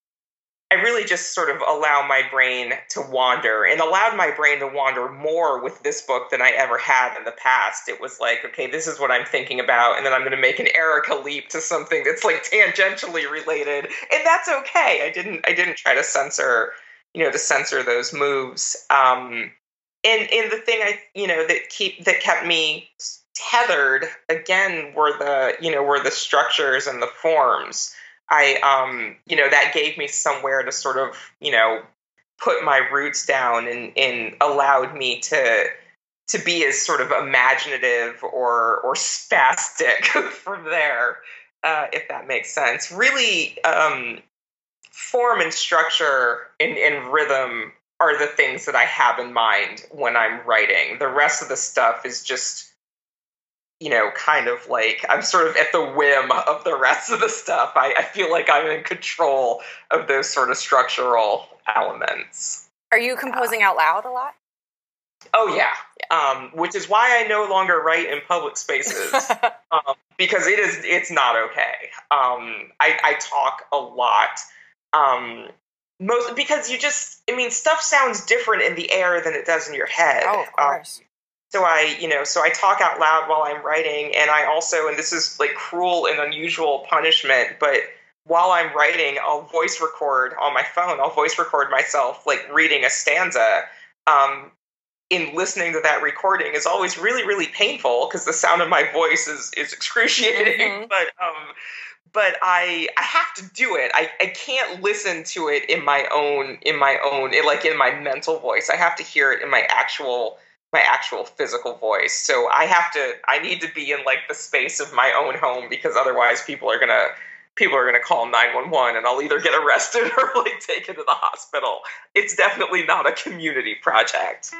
I really just sort of allow my brain to wander and allowed my brain to wander more with this book than I ever had in the past. It was like, okay, this is what I'm thinking about. And then I'm going to make an Erica leap to something that's like tangentially related. And that's okay. I didn't, I didn't try to censor, you know, to censor those moves. Um, and, and the thing I, you know, that keep, that kept me tethered again were the you know were the structures and the forms i um you know that gave me somewhere to sort of you know put my roots down and and allowed me to to be as sort of imaginative or or spastic from there uh, if that makes sense really um form and structure and, and rhythm are the things that i have in mind when i'm writing the rest of the stuff is just you know, kind of like I'm sort of at the whim of the rest of the stuff. I, I feel like I'm in control of those sort of structural elements. Are you composing out loud a lot? Oh yeah, um, which is why I no longer write in public spaces um, because it is it's not okay. Um, I, I, talk a lot, um, most because you just I mean stuff sounds different in the air than it does in your head. Oh, of um, course so I, you know, so I talk out loud while I'm writing, and I also, and this is like cruel and unusual punishment, but while I'm writing, I'll voice record on my phone. I'll voice record myself like reading a stanza. Um, in listening to that recording is always really, really painful because the sound of my voice is is excruciating. Mm-hmm. But um, but I I have to do it. I, I can't listen to it in my own in my own like in my mental voice. I have to hear it in my actual my actual physical voice. So I have to I need to be in like the space of my own home because otherwise people are to people are to call 911 and I'll either get arrested or like taken to the hospital. It's definitely not a community project.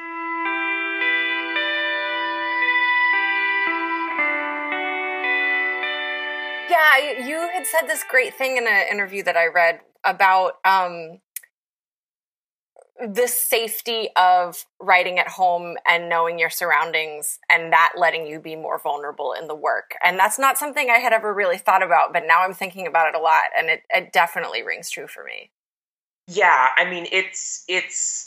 Yeah, you had said this great thing in an interview that I read about um, the safety of writing at home and knowing your surroundings and that letting you be more vulnerable in the work. And that's not something I had ever really thought about, but now I'm thinking about it a lot and it, it definitely rings true for me. Yeah, I mean it's it's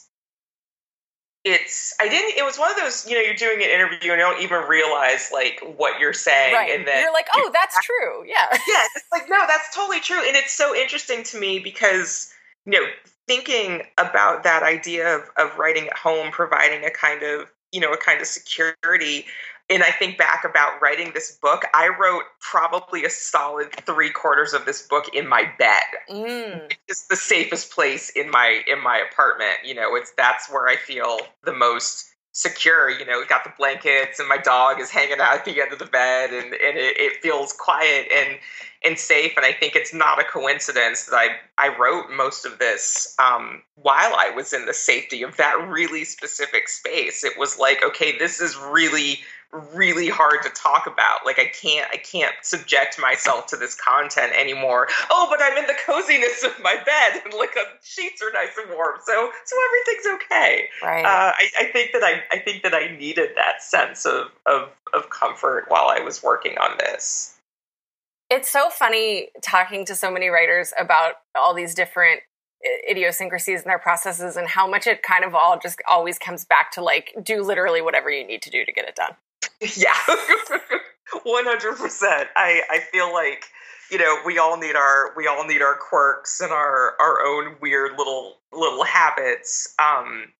it's I didn't it was one of those, you know, you're doing an interview and you don't even realize like what you're saying right. and then you're like, Oh, that's true. Yeah. Yeah. It's like, no, that's totally true. And it's so interesting to me because, you know, thinking about that idea of, of writing at home providing a kind of you know a kind of security and i think back about writing this book i wrote probably a solid three quarters of this book in my bed mm. it's the safest place in my in my apartment you know it's that's where i feel the most secure you know got the blankets and my dog is hanging out at the end of the bed and, and it, it feels quiet and and safe. And I think it's not a coincidence that I, I wrote most of this um, while I was in the safety of that really specific space. It was like, okay, this is really, really hard to talk about. Like I can't, I can't subject myself to this content anymore. Oh, but I'm in the coziness of my bed and like the sheets are nice and warm. So, so everything's okay. Right. Uh, I, I think that I, I think that I needed that sense of, of, of comfort while I was working on this. It's so funny talking to so many writers about all these different idiosyncrasies in their processes and how much it kind of all just always comes back to like do literally whatever you need to do to get it done. Yeah. 100%. I I feel like you know, we all need our we all need our quirks and our our own weird little little habits. Um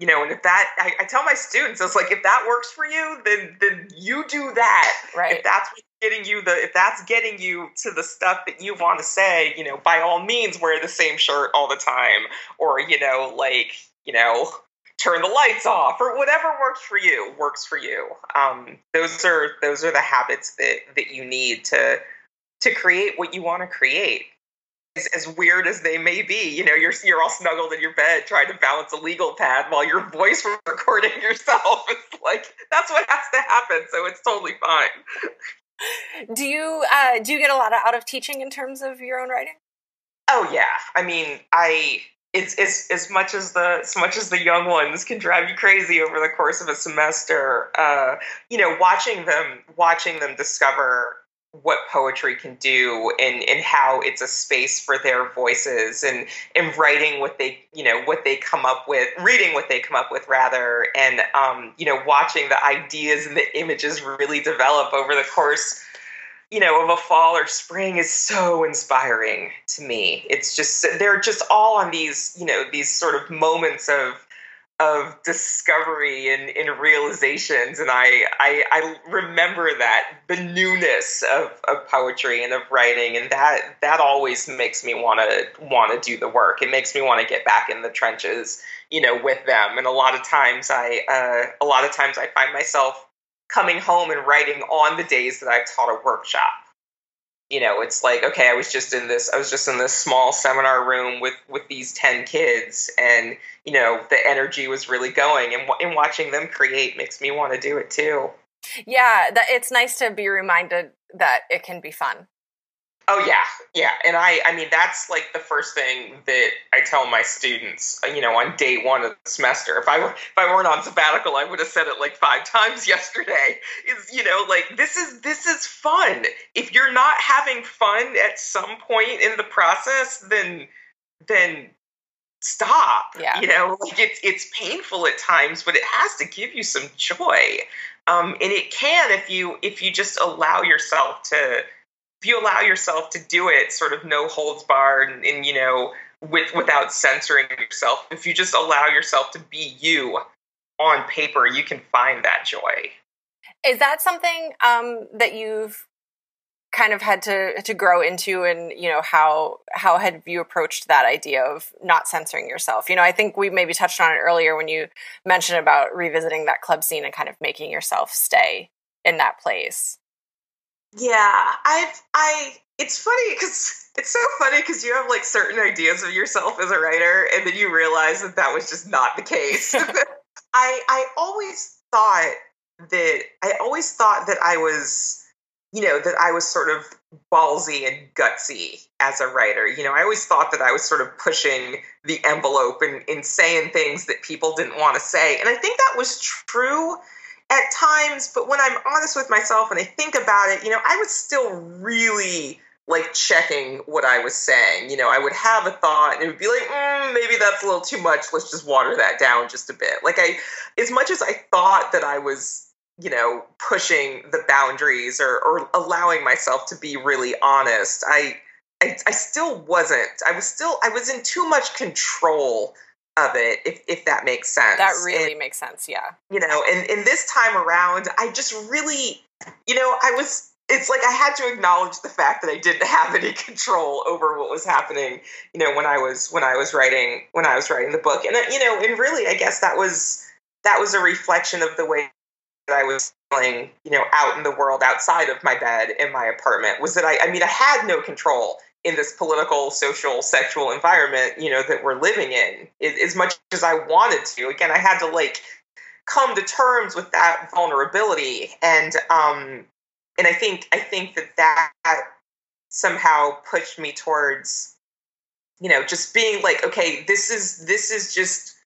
you know, and if that, I, I, tell my students, it's like if that works for you, then then you do that. Right. If that's getting you the, if that's getting you to the stuff that you want to say, you know, by all means, wear the same shirt all the time, or you know, like you know, turn the lights off, or whatever works for you works for you. Um, those are those are the habits that that you need to to create what you want to create as, as, weird as they may be. You know, you're you're all snuggled in your bed trying to balance a legal pad while your voice recording yourself. It's like that's what has to happen. So it's totally fine. Do you uh, do you get a lot of, out of teaching in terms of your own writing? Oh yeah, I mean, I it's, it's as much as the as much as the young ones can drive you crazy over the course of a semester. Uh, you know, watching them watching them discover what poetry can do and and how it's a space for their voices and and writing what they you know what they come up with reading what they come up with rather and um you know watching the ideas and the images really develop over the course you know of a fall or spring is so inspiring to me. It's just they're just all on these you know these sort of moments of of discovery and, and realizations. And I, I, I remember that the newness of, of poetry and of writing. And that that always makes me want to want to do the work. It makes me want to get back in the trenches you know with them. And a lot of times I uh, a lot of times I find myself coming home and writing on the days that I've taught a workshop. You know it's like okay i was just in this i was just in this small seminar room with with these 10 kids and you know the energy was really going and, and watching them create makes me want to do it too. Yeah that it's nice to be reminded that it can be fun Oh yeah, yeah, and I I mean that's like the first thing that I tell my students. You know, on day one of the semester, if I were if I weren't on sabbatical, I would have said it like five times yesterday. Is you know like this is this is fun. If you're not having fun at some point in the process, then then stop. Yeah. You know, like it's it's painful at times, but it has to give you some joy. Um, and it can if you if you just allow yourself to if you allow yourself to do it sort of no holds barred and, and, you know with without censoring yourself. If you just allow yourself to be you on paper you can find that joy. Is that something um, that you've kind of had to to grow into and you know how how had you approached that idea of not censoring yourself? You know i think we maybe touched on it earlier when you mentioned about revisiting that club scene and kind of making yourself stay in that place yeah, I've I. It's funny because it's so funny because you have like certain ideas of yourself as a writer, and then you realize that that was just not the case. I I always thought that I always thought that I was, you know, that I was sort of ballsy and gutsy as a writer. You know, I always thought that I was sort of pushing the envelope and, and saying things that people didn't want to say. And I think that was true at times, but when I'm honest with myself and I think about it, you know, I was still really like checking what I was saying. You know, I would have a thought and it would be like, mm, maybe that's a little too much. Let's just water that down just a bit. Like I, as much as I thought that I was, you know, pushing the boundaries or, or allowing myself to be really honest, I, I, I still wasn't. I was still, I was in too much control of it, if, if that makes sense. That really and, makes sense, yeah. You know, and, and this time around, I just really, you know, I was, it's like I had to acknowledge the fact that I didn't have any control over what was happening, you know, when I was, when I was writing, when I was writing the book. And, uh, you know, and really, I guess that was, that was a reflection of the way that I was feeling, you know, out in the world outside of my bed in my apartment was that I, I mean, I had no control in this political, social, sexual environment, you know, that we're living in, as much as I wanted to. Again, I had to like come to terms with that vulnerability, and um, and I think I think that that somehow pushed me towards, you know, just being like, okay, this is this is just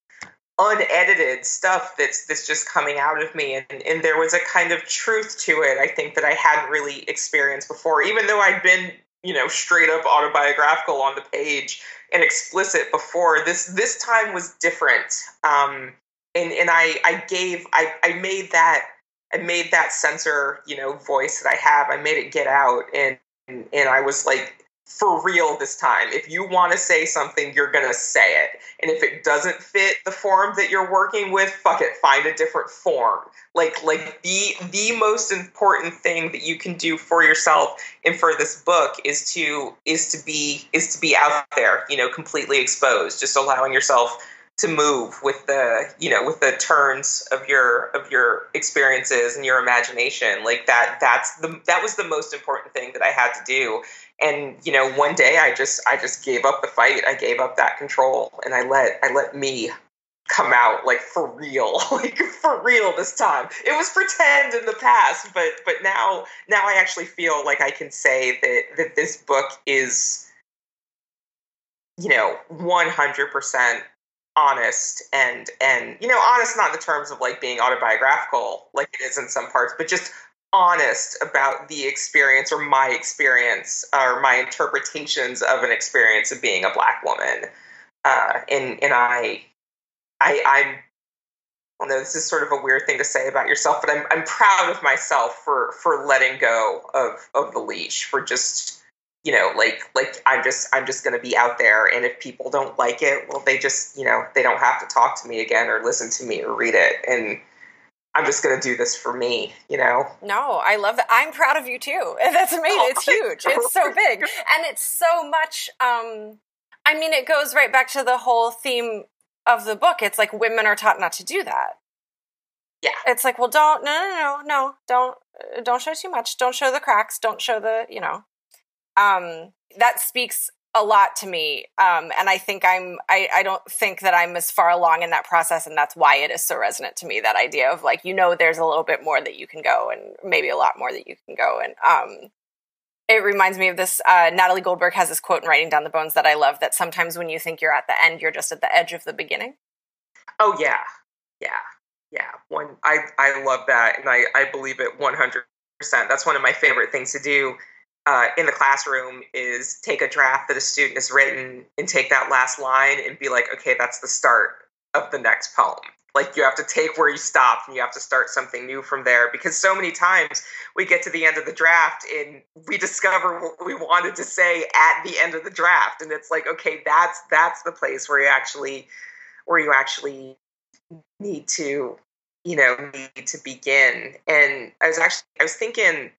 unedited stuff that's that's just coming out of me and, and there was a kind of truth to it i think that i hadn't really experienced before even though i'd been you know straight up autobiographical on the page and explicit before. This this time was different. Um and and i i gave i i made that i made that censor you know voice that i have. I made it get out and and, and i was like for real this time. If you want to say something, you're going to say it. And if it doesn't fit the form that you're working with, fuck it, find a different form. Like like the the most important thing that you can do for yourself and for this book is to is to be is to be out there, you know, completely exposed, just allowing yourself to move with the you know with the turns of your of your experiences and your imagination like that that's the that was the most important thing that i had to do and you know one day i just i just gave up the fight. I gave up that control and i let i let me come out like for real like for real this time. It was pretend in the past but but now now i actually feel like i can say that that this book is you know 100% honest and and you know honest not in the terms of like being autobiographical like it is in some parts but just honest about the experience or my experience or my interpretations of an experience of being a black woman. Uh, and and i i i'm I know this is sort of a weird thing to say about yourself, but I'm I'm proud of myself for for letting go of of the leash, for just you know like like i'm just i'm just going to be out there and if people don't like it well they just you know they don't have to talk to me again or listen to me or read it. And i'm just going to do this for me you know? No i love that. I'm proud of you too. That's amazing oh, it's huge. It's so big. And it's so much um i mean it goes right back to the whole theme of the book. It's like women are taught not to do that. Yeah. It's like well don't no no no no don't don't show too much. Don't show the cracks. Don't show the you know. Um, that speaks a lot to me um, and i think i'm I, I don't think that i'm as far along in that process and that's why it is so resonant to me that idea of like you know there's a little bit more that you can go and maybe a lot more that you can go and um, it reminds me of this uh, natalie goldberg has this quote in writing down the bones that i love that sometimes when you think you're at the end you're just at the edge of the beginning. Oh yeah. Yeah. Yeah. One i i love that and i i believe it 100% that's one of my favorite things to do uh, in the classroom is take a draft that a student has written and take that last line and be like, okay, that's the start of the next poem. Like you have to take where you stopped and you have to start something new from there because so many times we get to the end of the draft and we discover what we wanted to say at the end of the draft and it's like okay that's that's the place where you actually where you actually need to you know need to begin and I was actually I was thinking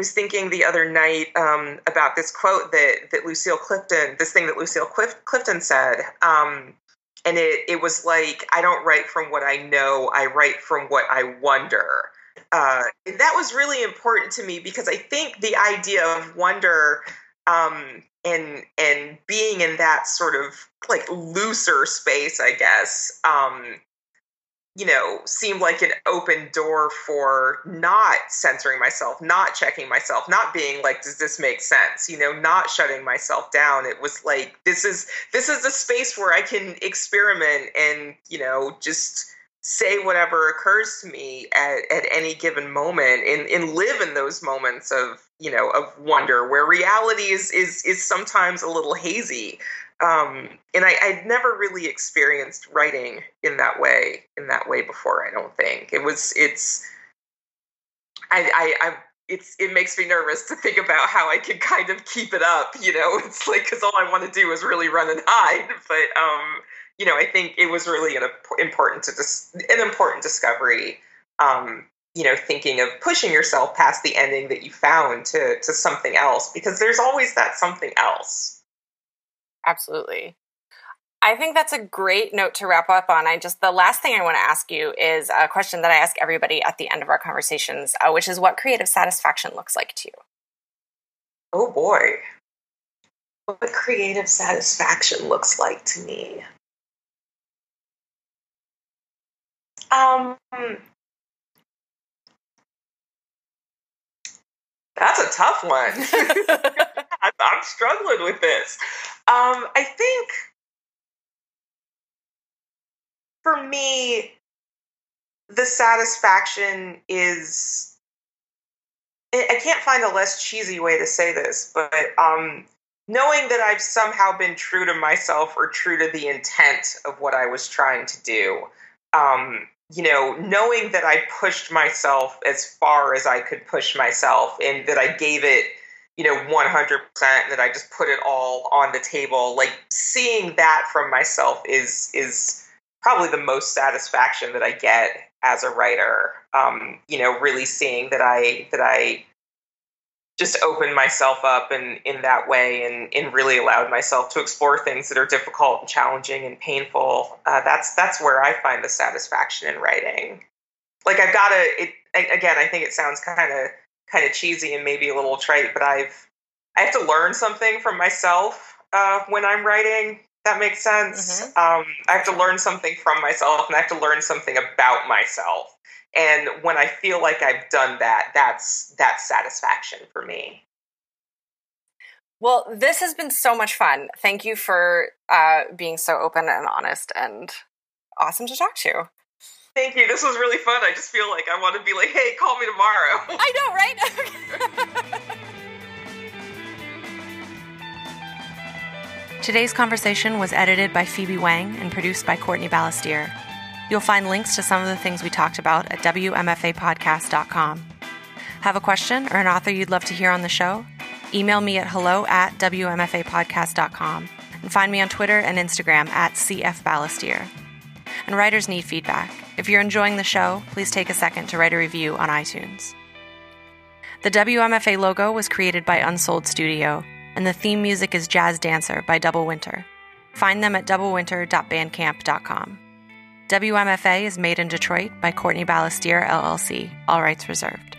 was thinking the other night um, about this quote that that Lucille Clifton, this thing that Lucille Clif- Clifton said, um, and it it was like I don't write from what I know, I write from what I wonder. Uh, that was really important to me because I think the idea of wonder um, and and being in that sort of like looser space, I guess, um, you know, seemed like an open door for not censoring myself, not checking myself, not being like, does this make sense? You know, not shutting myself down. It was like this is this is a space where I can experiment and, you know, just say whatever occurs to me at, at any given moment and, and live in those moments of, you know, of wonder where reality is is is sometimes a little hazy. Um, and I, I'd never really experienced writing in that way, in that way before. I don't think it was. It's. I, I, I it's it makes me nervous to think about how I can kind of keep it up. You know, it's like because all I want to do is really run and hide. But um, you know, I think it was really an important to dis- an important discovery. Um, you know, thinking of pushing yourself past the ending that you found to to something else because there's always that something else. Absolutely. I think that's a great note to wrap up on. I just, the last thing I want to ask you is a question that I ask everybody at the end of our conversations, uh, which is what creative satisfaction looks like to you. Oh boy. What creative satisfaction looks like to me. Um, that's a tough one. I'm struggling with this. Um, I think for me, the satisfaction is. I can't find a less cheesy way to say this, but um, knowing that I've somehow been true to myself or true to the intent of what I was trying to do. Um, you know, knowing that I pushed myself as far as I could push myself and that I gave it you know 100% that i just put it all on the table like seeing that from myself is is probably the most satisfaction that i get as a writer. Um, you know really seeing that i that i just opened myself up in, in that way and, and really allowed myself to explore things that are difficult and challenging and painful. Uh, that's that's where I find the satisfaction in writing. Like I've got to. It again. I think it sounds kind of kind of cheesy and maybe a little trite, but I've I have to learn something from myself uh, when I'm writing. That makes sense. Mm-hmm. Um, I have to learn something from myself, and I have to learn something about myself. And when I feel like I've done that, that's that's satisfaction for me. Well, this has been so much fun. Thank you for uh, being so open and honest and awesome to talk to. Thank you. This was really fun. I just feel like I want to be like, hey, call me tomorrow. I know, right? Today's conversation was edited by Phoebe Wang and produced by Courtney Balestier. You'll find links to some of the things we talked about at WMFApodcast.com. Have a question or an author you'd love to hear on the show? Email me at hello at WMFApodcast.com and find me on Twitter and Instagram at CF Balestier. And writers need feedback. If you're enjoying the show, please take a second to write a review on iTunes. The WMFA logo was created by Unsold Studio and the theme music is Jazz Dancer by Double Winter. Find them at doublewinter.bandcamp.com. WMFA is made in Detroit by Courtney Balestier, LLC, all rights reserved.